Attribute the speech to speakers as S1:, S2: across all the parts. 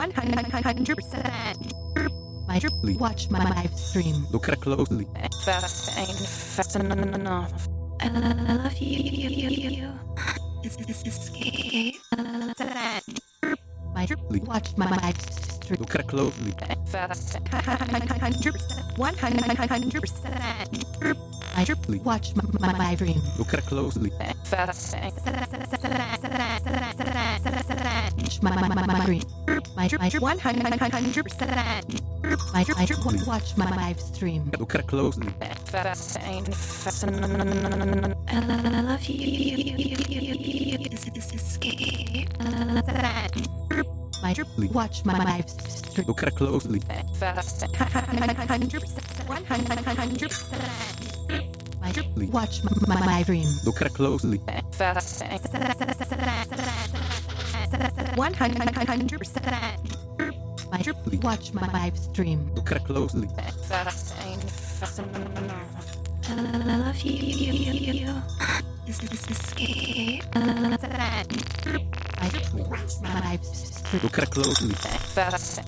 S1: 100%.
S2: My watch my live stream.
S3: Look at it closely.
S4: Fast ain't fast enough.
S2: I love you. you, you, you, you. This is escape. My watch my live stream.
S3: Look at it closely.
S4: Fast
S1: 100%. 100%.
S2: My watch my, my live stream.
S3: Look at it closely.
S4: fast ain't
S2: My my my my stream. My my
S1: 100%.
S2: my my watch my live stream.
S3: Look at
S4: fast ain't.
S2: I love you. This is escape. Watch my live stream.
S3: Look at closely.
S4: Fast
S1: 100%.
S2: Watch my, my live stream.
S3: Look at it closely.
S4: Fast ain't
S1: 100%.
S2: My watch my live stream.
S3: Look at it closely.
S4: fast ain't fast enough.
S2: I love you. you, you, you, you. This is escape. My watch my live stream.
S3: Look at it closely.
S1: 100%.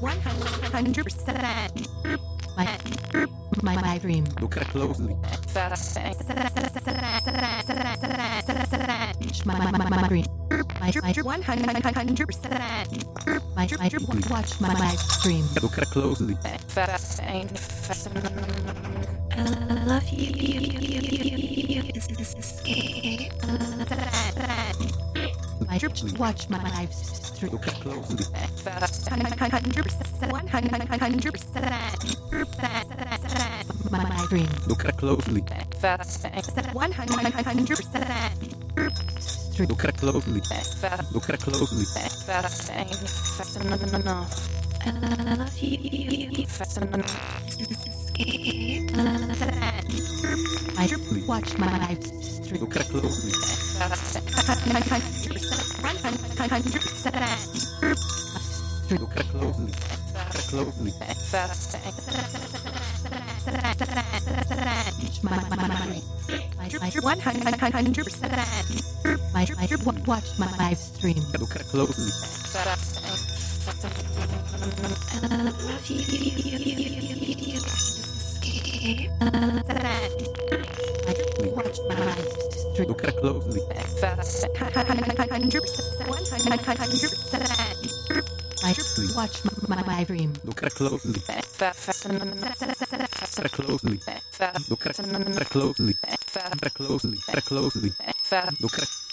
S1: 100%.
S2: My my live stream.
S3: Look at it closely.
S2: My my my my stream. My my
S1: 100%.
S2: my my watch my live stream.
S3: Look at closely.
S4: fast ain't fast enough.
S2: I love you. you, you, you, you, you, you. This is escape. My watch my live stream.
S3: Look at it closely.
S4: Fast
S1: 100%. 100%.
S2: My my dream.
S3: Look at closely.
S4: fast ain't
S1: 100%.
S3: Look closely. Look closely.
S4: fast ain't fast enough.
S2: I love you. you, you.
S4: Fast enough.
S2: This is escape. My watch my live stream.
S3: Look closely. Look closely. Look at it closely.
S4: Fast
S2: My my my my my my
S1: 100%.
S2: my my watch my live stream.
S3: Look at it closely.
S2: watch my live stream.
S3: Look at it closely.
S4: Fast
S1: 100%.
S2: My watch my, my stream.
S3: Look closely. closely. Look closely. Closely. Look closely.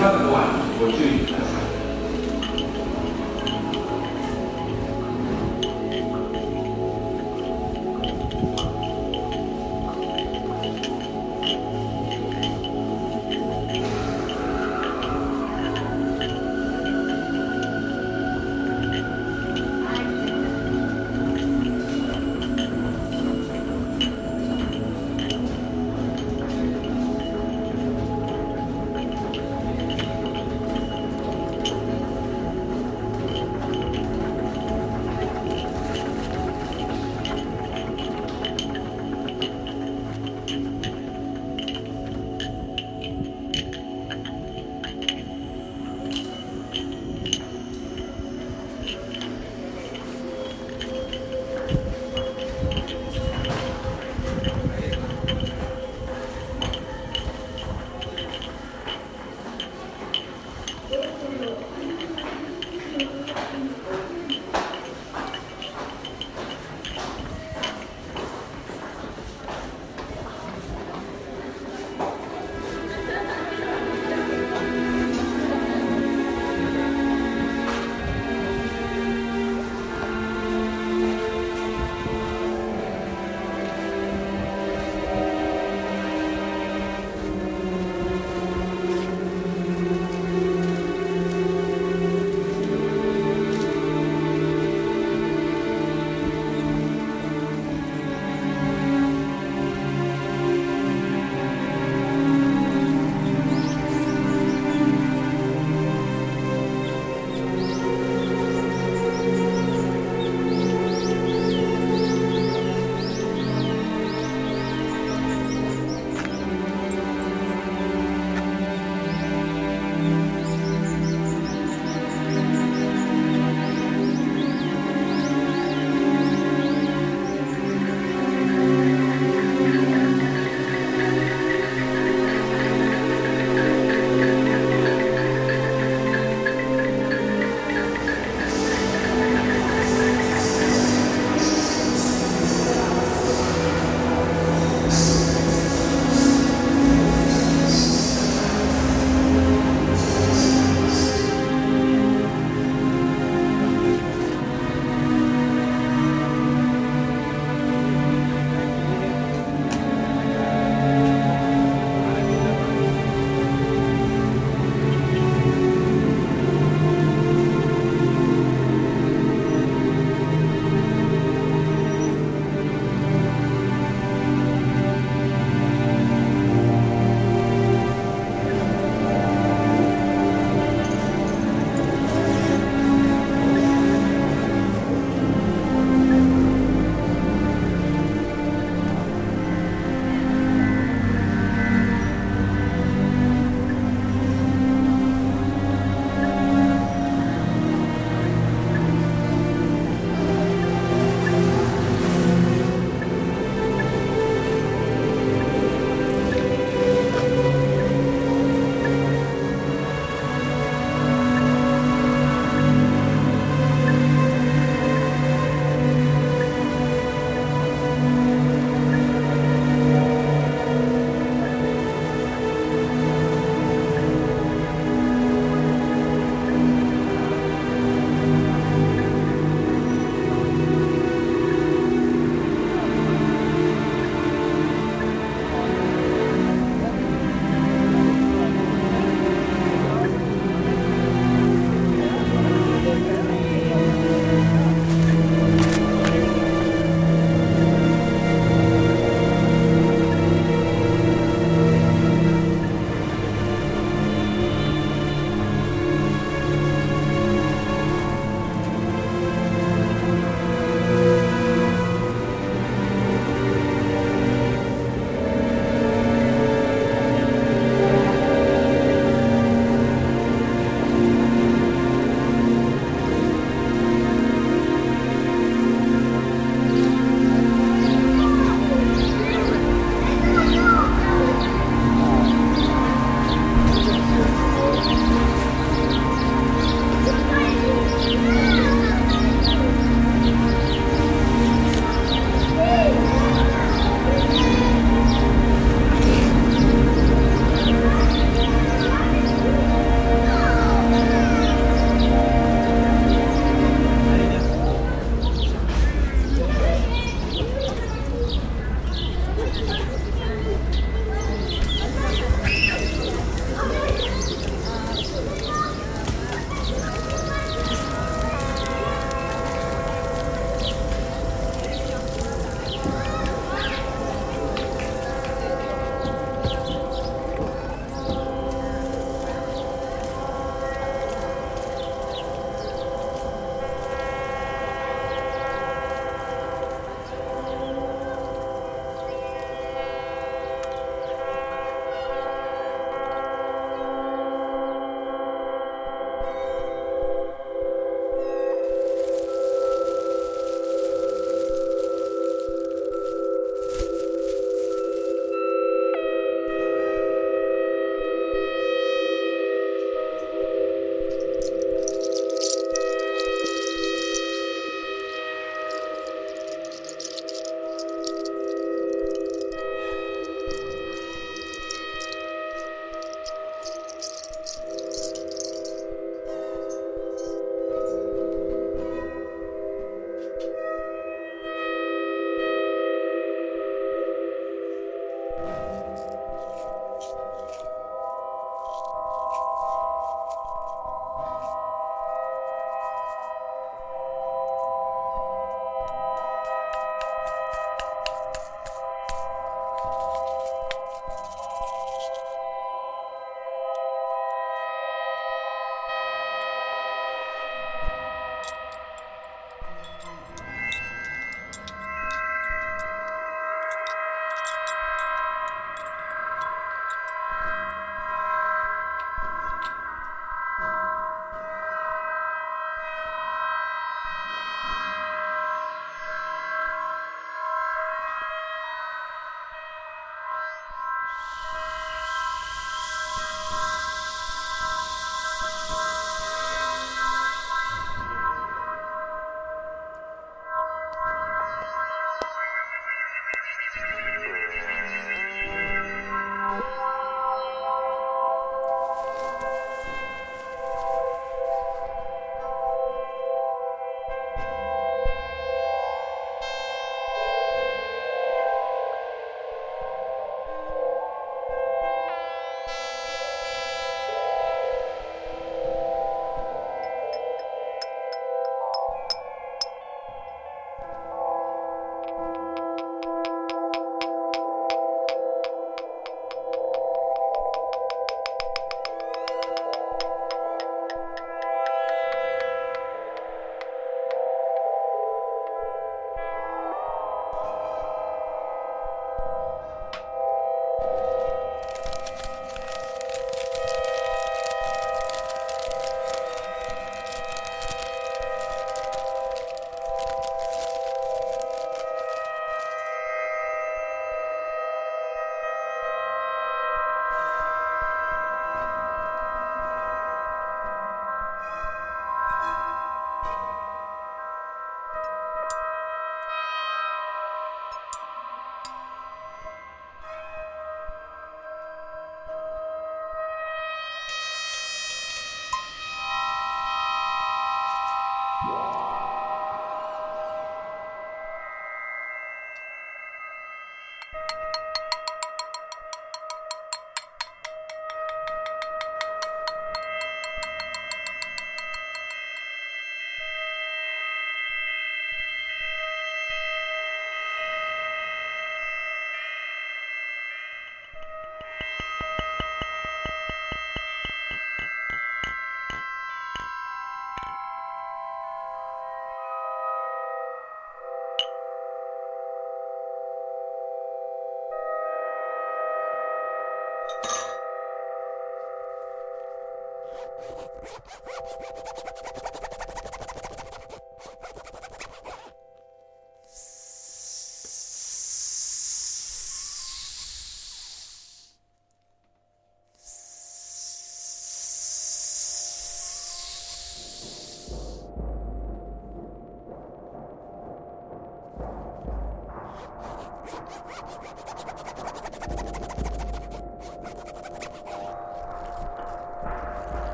S2: ます今のは